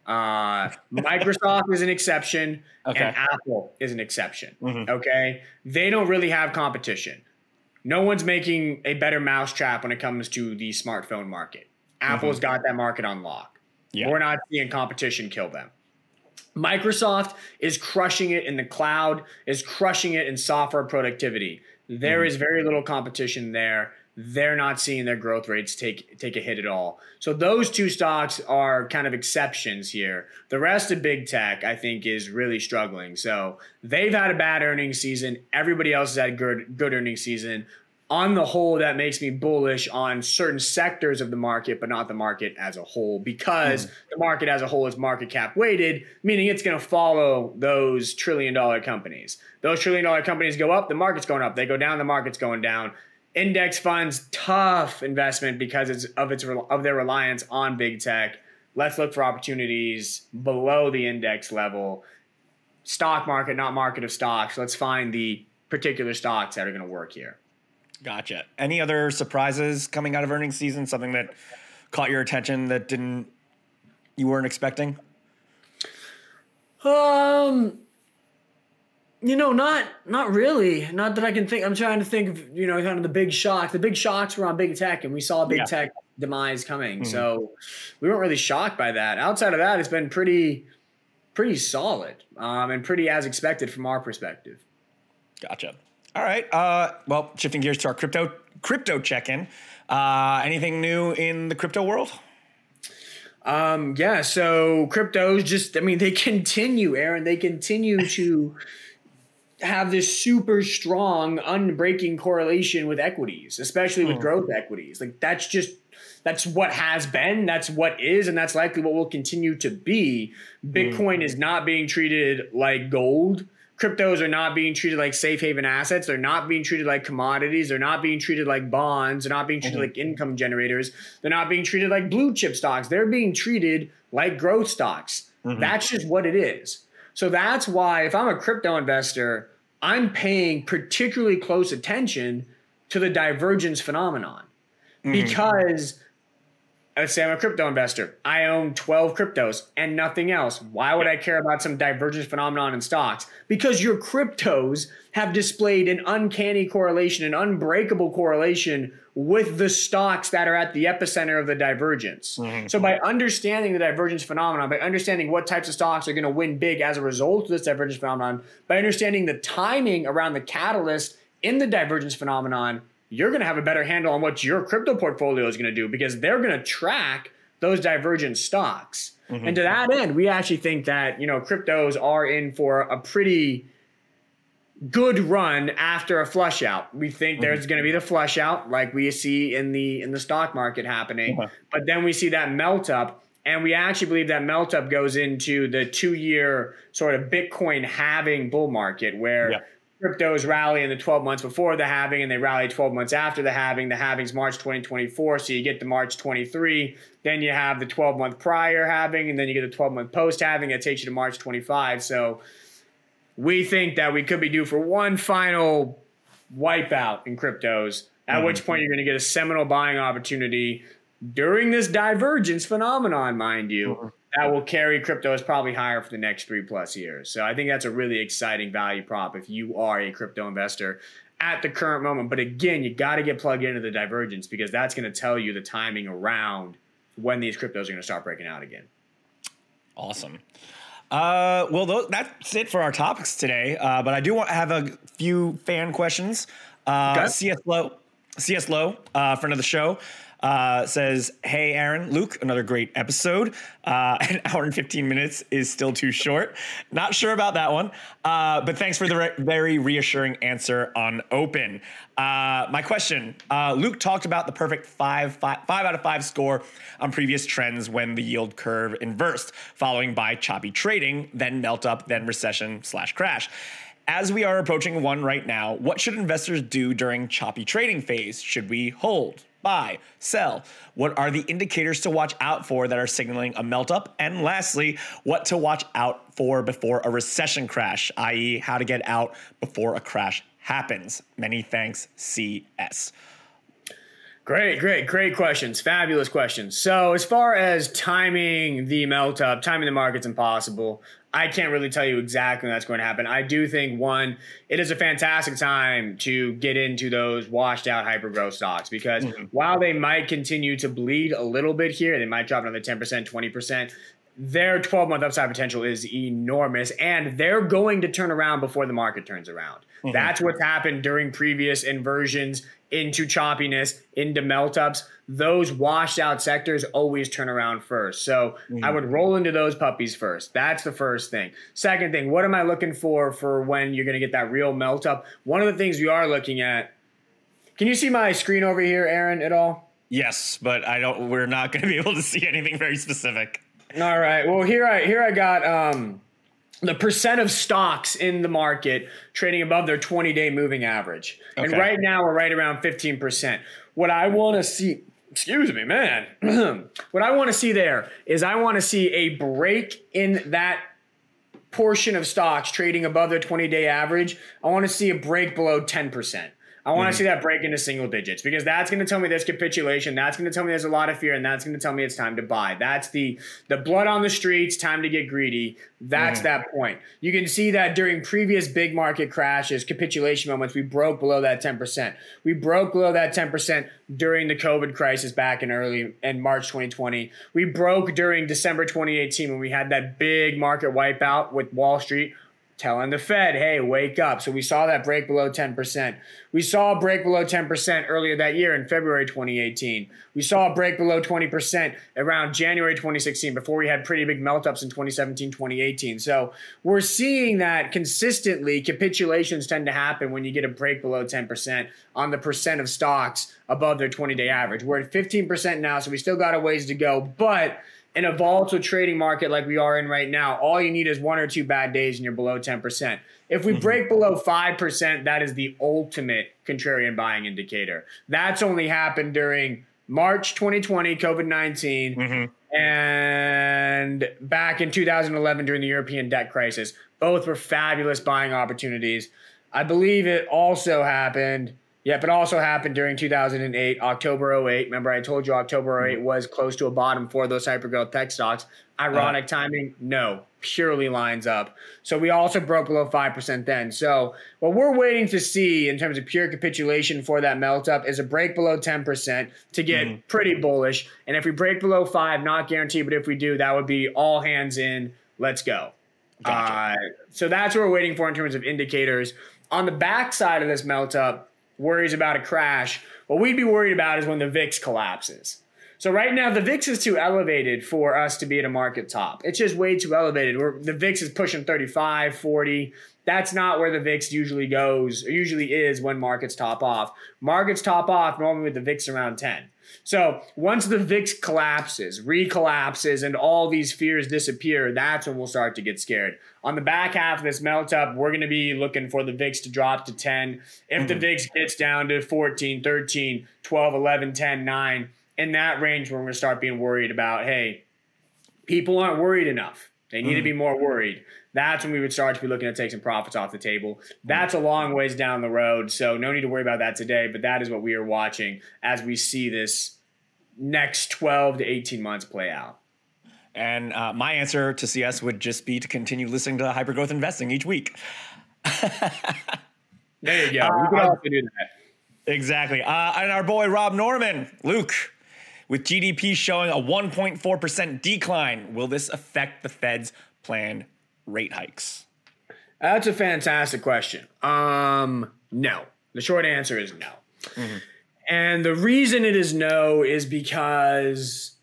[SPEAKER 1] Uh, Microsoft is an exception,
[SPEAKER 2] Okay.
[SPEAKER 1] and Apple is an exception. Mm-hmm. Okay, they don't really have competition. No one's making a better mousetrap when it comes to the smartphone market. Apple's mm-hmm. got that market on lock.
[SPEAKER 2] Yeah.
[SPEAKER 1] We're not seeing competition kill them. Microsoft is crushing it in the cloud, is crushing it in software productivity. There mm-hmm. is very little competition there. They're not seeing their growth rates take take a hit at all. So those two stocks are kind of exceptions here. The rest of big tech, I think, is really struggling. So they've had a bad earnings season. Everybody else has had a good good earnings season. On the whole, that makes me bullish on certain sectors of the market, but not the market as a whole, because hmm. the market as a whole is market cap weighted, meaning it's going to follow those trillion dollar companies. Those trillion dollar companies go up, the market's going up. They go down, the market's going down. Index funds, tough investment because it's of its of their reliance on big tech. Let's look for opportunities below the index level. Stock market, not market of stocks. Let's find the particular stocks that are going to work here.
[SPEAKER 2] Gotcha. Any other surprises coming out of earnings season? Something that caught your attention that didn't you weren't expecting?
[SPEAKER 1] Um, you know, not not really. Not that I can think. I'm trying to think of you know kind of the big shocks. The big shocks were on big tech, and we saw big
[SPEAKER 2] Yeah.
[SPEAKER 1] tech demise coming. So we weren't really shocked by that. Outside of that, it's been pretty pretty solid um, and pretty as expected from our perspective.
[SPEAKER 2] Gotcha. All right. Uh, well, shifting gears to our crypto crypto check in. Uh, anything new in the crypto world?
[SPEAKER 1] Um, yeah, so cryptos just, I mean, they continue, Aaron, they continue to have this super strong, unbreaking correlation with equities, especially with growth equities. Like that's just, that's what has been, that's what is, and that's likely what will continue to be. Bitcoin is not being treated like gold. cryptos are not being treated like safe haven assets. They're not being treated like commodities. They're not being treated like bonds. They're not being treated mm-hmm. like income generators. They're not being treated like blue chip stocks. They're being treated like growth stocks. Mm-hmm. That's just what it is. So that's why if I'm a crypto investor, I'm paying particularly close attention to the divergence phenomenon mm-hmm. because let's say I'm a crypto investor. I own 12 cryptos and nothing else. Why would I care about some divergence phenomenon in stocks? Because your cryptos have displayed an uncanny correlation, an unbreakable correlation with the stocks that are at the epicenter of the divergence. Mm-hmm. So by understanding the divergence phenomenon, by understanding what types of stocks are going to win big as a result of this divergence phenomenon, by understanding the timing around the catalyst in the divergence phenomenon, you're going to have a better handle on what your crypto portfolio is going to do because they're going to track those divergent stocks. Mm-hmm. And to that end, we actually think that, you know, cryptos are in for a pretty good run after a flush out. We think mm-hmm. there's going to be the flush out like we see in the in the stock market happening. Uh-huh. But then we see that melt up and we actually believe that melt up goes into the 2-year sort of Bitcoin halving bull market where yeah cryptos rally in the 12 months before the halving and they rally 12 months after the halving. The halving's March 2024, so you get the March 23. Then you have the 12 month prior halving, and then you get the 12 month post halving. It takes you to March 25. So we think that we could be due for one final wipeout in cryptos, at mm-hmm. which point you're going to get a seminal buying opportunity during this divergence phenomenon, mind you. Mm-hmm that will carry cryptos probably higher for the next three plus years. So I think that's a really exciting value prop if you are a crypto investor at the current moment. But again, you got to get plugged into the divergence because that's going to tell you the timing around when these cryptos are going to start breaking out again.
[SPEAKER 2] Awesome. Uh, well, th- that's it for our topics today. Uh, but I do want to have a few fan questions. Uh, okay. CS Low, CS Low, uh, friend of the show, uh, says, Hey, Aaron, Luke, another great episode. Uh, <laughs> an hour and 15 minutes is still too short. Not sure about that one, uh, but thanks for the re- very reassuring answer on open. Uh, my question uh, Luke talked about the perfect five, five, five out of five score on previous trends when the yield curve inversed, following by choppy trading, then melt up, then recession slash crash. As we are approaching one right now, what should investors do during choppy trading phase? Should we hold? buy, sell? What are the indicators to watch out for that are signaling a melt up? And lastly, what to watch out for before a recession crash, i.e., how to get out before a crash happens. Many thanks, CS.
[SPEAKER 1] Great, great, great questions. Fabulous questions. So, as far as timing the melt up, timing the market's impossible. I can't really tell you exactly when that's going to happen. I do think one, it is a fantastic time to get into those washed out hyper growth stocks because mm-hmm. while they might continue to bleed a little bit here, they might drop another 10%, 20%. Their 12 month upside potential is enormous, and they're going to turn around before the market turns around. Mm-hmm. That's what's happened during previous inversions into choppiness, into melt ups, those washed out sectors always turn around first. So mm-hmm. I would roll into those puppies first. That's the first thing. Second thing, what am I looking for for when you're going to get that real melt up? One of the things we are looking at. Can you see my screen over here, Aaron, at all?
[SPEAKER 2] Yes, but I don't. We're not going to be able to see anything very specific.
[SPEAKER 1] All right. Well, here I here I got um, the percent of stocks in the market trading above their 20 day moving average. Okay. And right now we're right around 15%. What I want to see, excuse me, man, <clears throat> what I want to see there is I want to see a break in that portion of stocks trading above their 20 day average. I want to see a break below 10%. I want to mm-hmm. see that break into single digits because that's going to tell me there's capitulation. That's going to tell me there's a lot of fear, and that's going to tell me it's time to buy. That's the the blood on the streets, time to get greedy. That's mm-hmm. that point. You can see that during previous big market crashes, capitulation moments, we broke below that 10%. We broke below that 10% during the COVID crisis back in early in March 2020. We broke during December 2018 when we had that big market wipeout with Wall Street telling the Fed, hey, wake up. So we saw that break below 10%. We saw a break below 10% earlier that year in February 2018. We saw a break below 20% around January 2016 before we had pretty big melt ups in 2017, 2018. So we're seeing that consistently capitulations tend to happen when you get a break below 10% on the percent of stocks above their 20 day average. We're at 15% now, so we still got a ways to go. But in a volatile trading market like we are in right now, all you need is one or two bad days and you're below 10%. If we mm-hmm. break below 5%, that is the ultimate contrarian buying indicator. That's only happened during March 2020, COVID 19, mm-hmm. and back in 2011 during the European debt crisis. Both were fabulous buying opportunities. I believe it also happened yeah, but also happened during 2008, October 08. Remember, I told you October 08 mm-hmm. was close to a bottom for those hypergrowth tech stocks. Ironic uh, timing? No, purely lines up. So we also broke below 5% then. So what we're waiting to see in terms of pure capitulation for that melt up is a break below 10% to get mm-hmm. pretty bullish. And if we break below 5, not guaranteed, but if we do, that would be all hands in. Let's go. Gotcha. Uh, so that's what we're waiting for in terms of indicators. On the backside of this melt up, worries about a crash. What we'd be worried about is when the VIX collapses. So right now the VIX is too elevated for us to be at a market top. It's just way too elevated. We're, the VIX is pushing 35, 40. That's not where the VIX usually goes usually is when markets top off. Markets top off normally with the VIX around 10. So once the VIX collapses, recollapses, and all these fears disappear, that's when we'll start to get scared. On the back half of this melt up, we're going to be looking for the VIX to drop to 10. If mm-hmm. the VIX gets down to 14, 13, 12, 11, 10, 9, in that range, we're going to start being worried about, hey, people aren't worried enough. They need mm-hmm. to be more worried. That's when we would start to be looking to take some profits off the table. That's a long ways down the road, so no need to worry about that today. But that is what we are watching as we see this next 12 to 18 months play out.
[SPEAKER 2] And uh, my answer to CS would just be to continue listening to Hypergrowth Investing each week. <laughs>
[SPEAKER 1] there you go. Uh, we can also do that.
[SPEAKER 2] Exactly. Uh, and our boy Rob Norman, Luke, with GDP showing a 1.4% decline, will this affect the Fed's planned rate hikes?
[SPEAKER 1] That's a fantastic question. Um, no. The short answer is no. Mm-hmm. And the reason it is no is because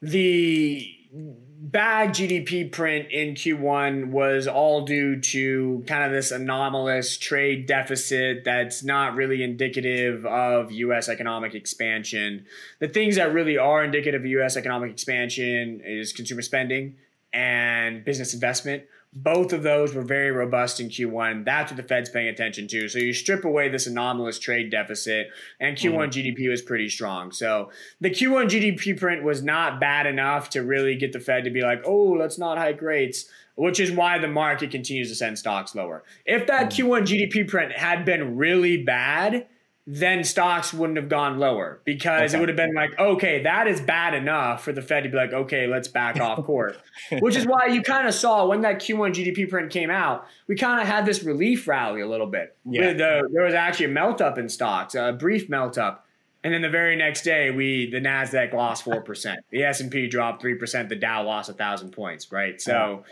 [SPEAKER 1] the bad GDP print in Q1 was all due to kind of this anomalous trade deficit that's not really indicative of US economic expansion. The things that really are indicative of US economic expansion is consumer spending and business investment both of those were very robust in Q1. That's what the Fed's paying attention to. So you strip away this anomalous trade deficit, and Q1 mm. GDP was pretty strong. So the Q1 GDP print was not bad enough to really get the Fed to be like, oh, let's not hike rates, which is why the market continues to send stocks lower. If that mm. Q1 GDP print had been really bad, then stocks wouldn't have gone lower because okay. it would have been like, okay, that is bad enough for the Fed to be like, okay, let's back off <laughs> court. Which is why you kind of saw when that Q1 GDP print came out, we kind of had this relief rally a little bit. Yeah. The, there was actually a melt up in stocks, a brief melt up. And then the very next day, we the Nasdaq lost four percent, the S and P dropped three percent, the Dow lost a thousand points. Right, so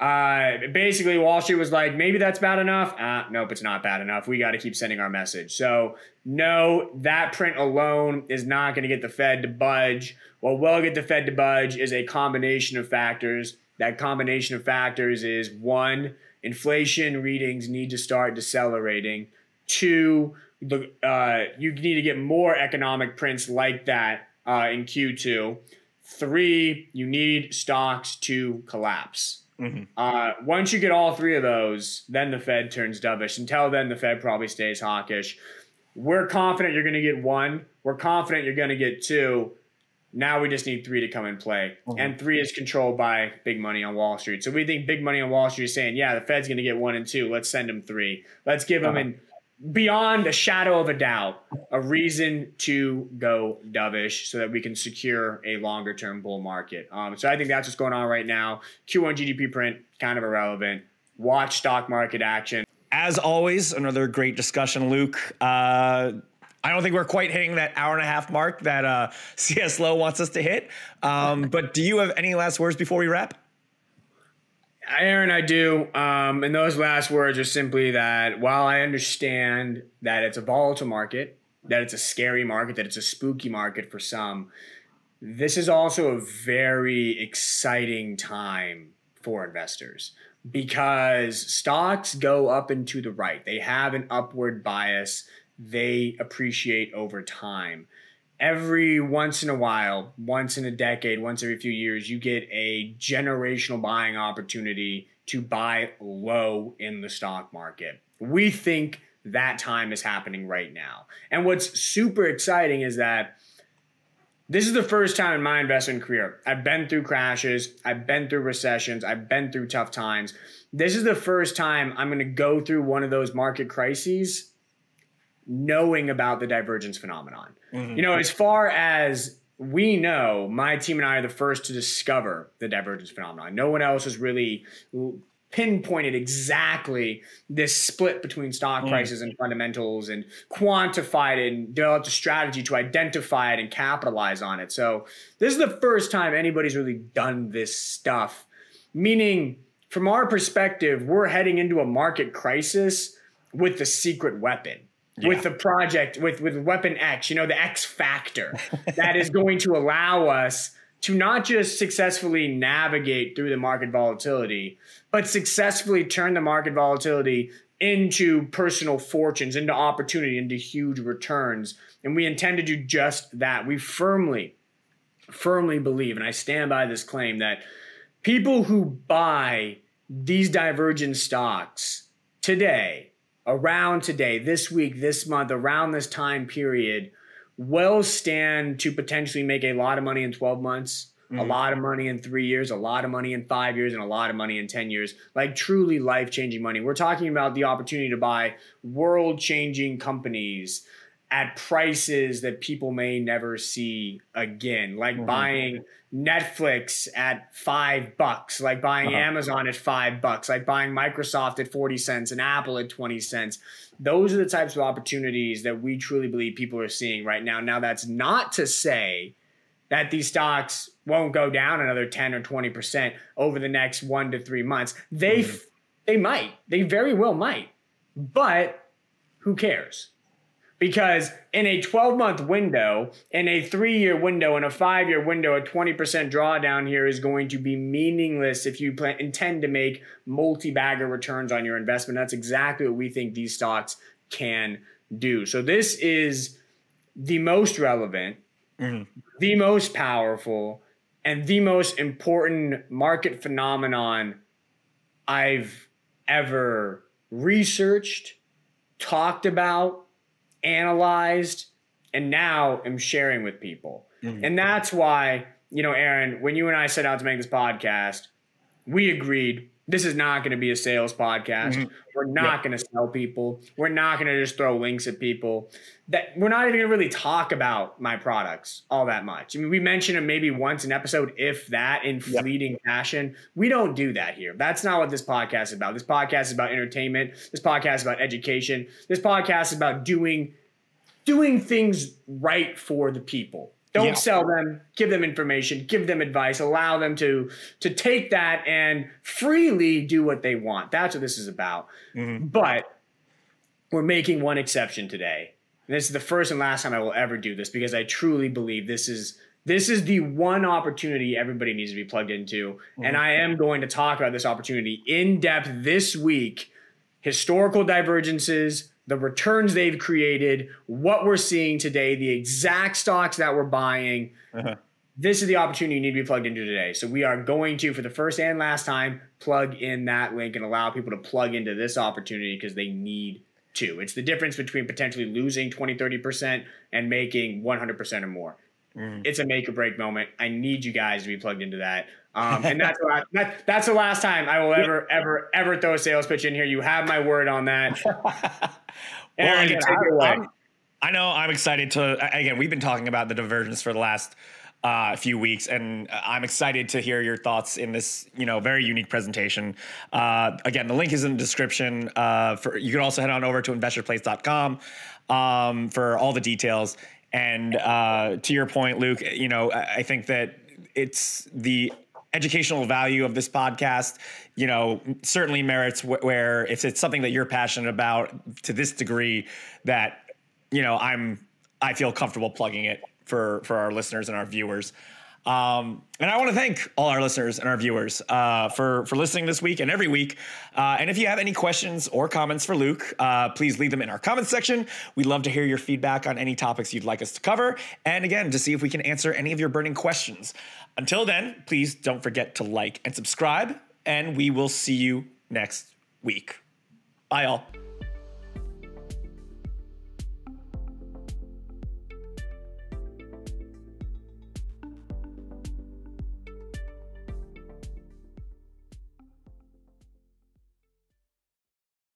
[SPEAKER 1] uh, basically, Wall Street was like, maybe that's bad enough. Uh, nope, it's not bad enough. We got to keep sending our message. So, no, that print alone is not going to get the Fed to budge. What will get the Fed to budge is a combination of factors. That combination of factors is one, inflation readings need to start decelerating. Two, the, uh, you need to get more economic prints like that uh, in Q2. Three, you need stocks to collapse. Mm-hmm. Uh, once you get all three of those, then the Fed turns dovish. Until then, the Fed probably stays hawkish. We're confident you're going to get one. We're confident you're going to get two. Now we just need three to come in play. Mm-hmm. And three is controlled by big money on Wall Street. So we think big money on Wall Street is saying, yeah, the Fed's going to get one and two. Let's send them three. Let's give them uh-huh. an beyond a shadow of a doubt, a reason to go dovish so that we can secure a longer term bull market. Um, so I think that's what's going on right now. Q1 GDP print, kind of irrelevant. Watch stock market action.
[SPEAKER 2] As always, another great discussion, Luke. Uh, I don't think we're quite hitting that hour and a half mark that uh, <laughs> CS Low wants us to hit. Um, but do you have any last words before we wrap?
[SPEAKER 1] Aaron, I do. Um, and those last words are simply that while I understand that it's a volatile market, that it's a scary market, that it's a spooky market for some, this is also a very exciting time for investors because stocks go up and to the right. They have an upward bias, they appreciate over time. Every once in a while, once in a decade, once every few years, you get a generational buying opportunity to buy low in the stock market. We think that time is happening right now. And what's super exciting is that this is the first time in my investment career. I've been through crashes, I've been through recessions, I've been through tough times. This is the first time I'm going to go through one of those market crises knowing about the divergence phenomenon. Mm-hmm. You know, as far as we know, my team and I are the first to discover the divergence phenomenon. No one else has really pinpointed exactly this split between stock mm. prices and fundamentals and quantified it and developed a strategy to identify it and capitalize on it. So this is the first time anybody's really done this stuff. Meaning, from our perspective, we're heading into a market crisis with the secret weapon. Yeah. With the project, with with Weapon X, you know, the X factor that is going to allow us to not just successfully navigate through the market volatility, but successfully turn the market volatility into personal fortunes, into opportunity, into huge returns. And we intend to do just that. We firmly, firmly believe, and I stand by this claim, that people who buy these divergent stocks today, around today, this week, this month, around this time period, will stand to potentially make a lot of money in 12 months, mm-hmm. a lot of money in three years, a lot of money in five years, and a lot of money in 10 years. Like truly life changing money. We're talking about the opportunity to buy world changing companies at prices that people may never see again, like mm-hmm. buying Netflix at five bucks, like buying uh-huh. Amazon at five bucks, like buying Microsoft at 40 cents and Apple at 20 cents. Those are the types of opportunities that we truly believe people are seeing right now. Now, that's not to say that these stocks won't go down another 10 or 20% over the next one to three months. They, mm-hmm. they might, they very well might, but who cares? Because in a 12 month window, in a three year window, in a five year window, a 20% drawdown here is going to be meaningless if you plan, intend to make multi bagger returns on your investment. That's exactly what we think these stocks can do. So, this is the most relevant, mm-hmm. the most powerful, and the most important market phenomenon I've ever researched, talked about analyzed, and now am sharing with people. Mm-hmm. And that's why, you know, Aaron, when you and I set out to make this podcast, we agreed this is not going to be a sales podcast. Mm-hmm. We're not yeah. going to sell people. We're not going to just throw links at people. That we're not even going to really talk about my products all that much. I mean, we mention them maybe once an episode, if that, in fleeting fashion. We don't do that here. That's not what this podcast is about. This podcast is about entertainment. This podcast is about education. This podcast is about doing doing things right for the people don't yeah. sell them. Give them information. Give them advice. Allow them to to take that and freely do what they want. That's what this is about. Mm-hmm. But we're making one exception today. And this is the first and last time I will ever do this because I truly believe this is this is the one opportunity everybody needs to be plugged into. Mm-hmm. And I am going to talk about this opportunity in depth this week. Historical divergences, the returns they've created, what we're seeing today, the exact stocks that we're buying. Uh-huh. This is the opportunity you need to be plugged into today. So we are going to, for the first and last time, plug in that link and allow people to plug into this opportunity because they need to. It's the difference between potentially losing 20, 30% and making 100% or more. Mm. It's a make or break moment. I need you guys to be plugged into that. Um, and that's the last, that, that's the last time I will ever, ever, ever throw a sales pitch in here. You have my word on that.
[SPEAKER 2] Aaron, <laughs> well, again, I, I know I'm excited to. Again, we've been talking about the divergence for the last uh, few weeks, and I'm excited to hear your thoughts in this, you know, very unique presentation. Uh, again, the link is in the description. Uh, for you can also head on over to investorplace.com um, for all the details. And uh, to your point, Luke, you know, I think that it's the educational value of this podcast, you know, certainly merits wh- where if it's something that you're passionate about to this degree that, you know, I'm, I feel comfortable plugging it for, for our listeners and our viewers. Um, and I want to thank all our listeners and our viewers uh, for for listening this week and every week. Uh, and if you have any questions or comments for Luke, uh, please leave them in our comments section. We'd love to hear your feedback on any topics you'd like us to cover, and again to see if we can answer any of your burning questions. Until then, please don't forget to like and subscribe, and we will see you next week. Bye, all.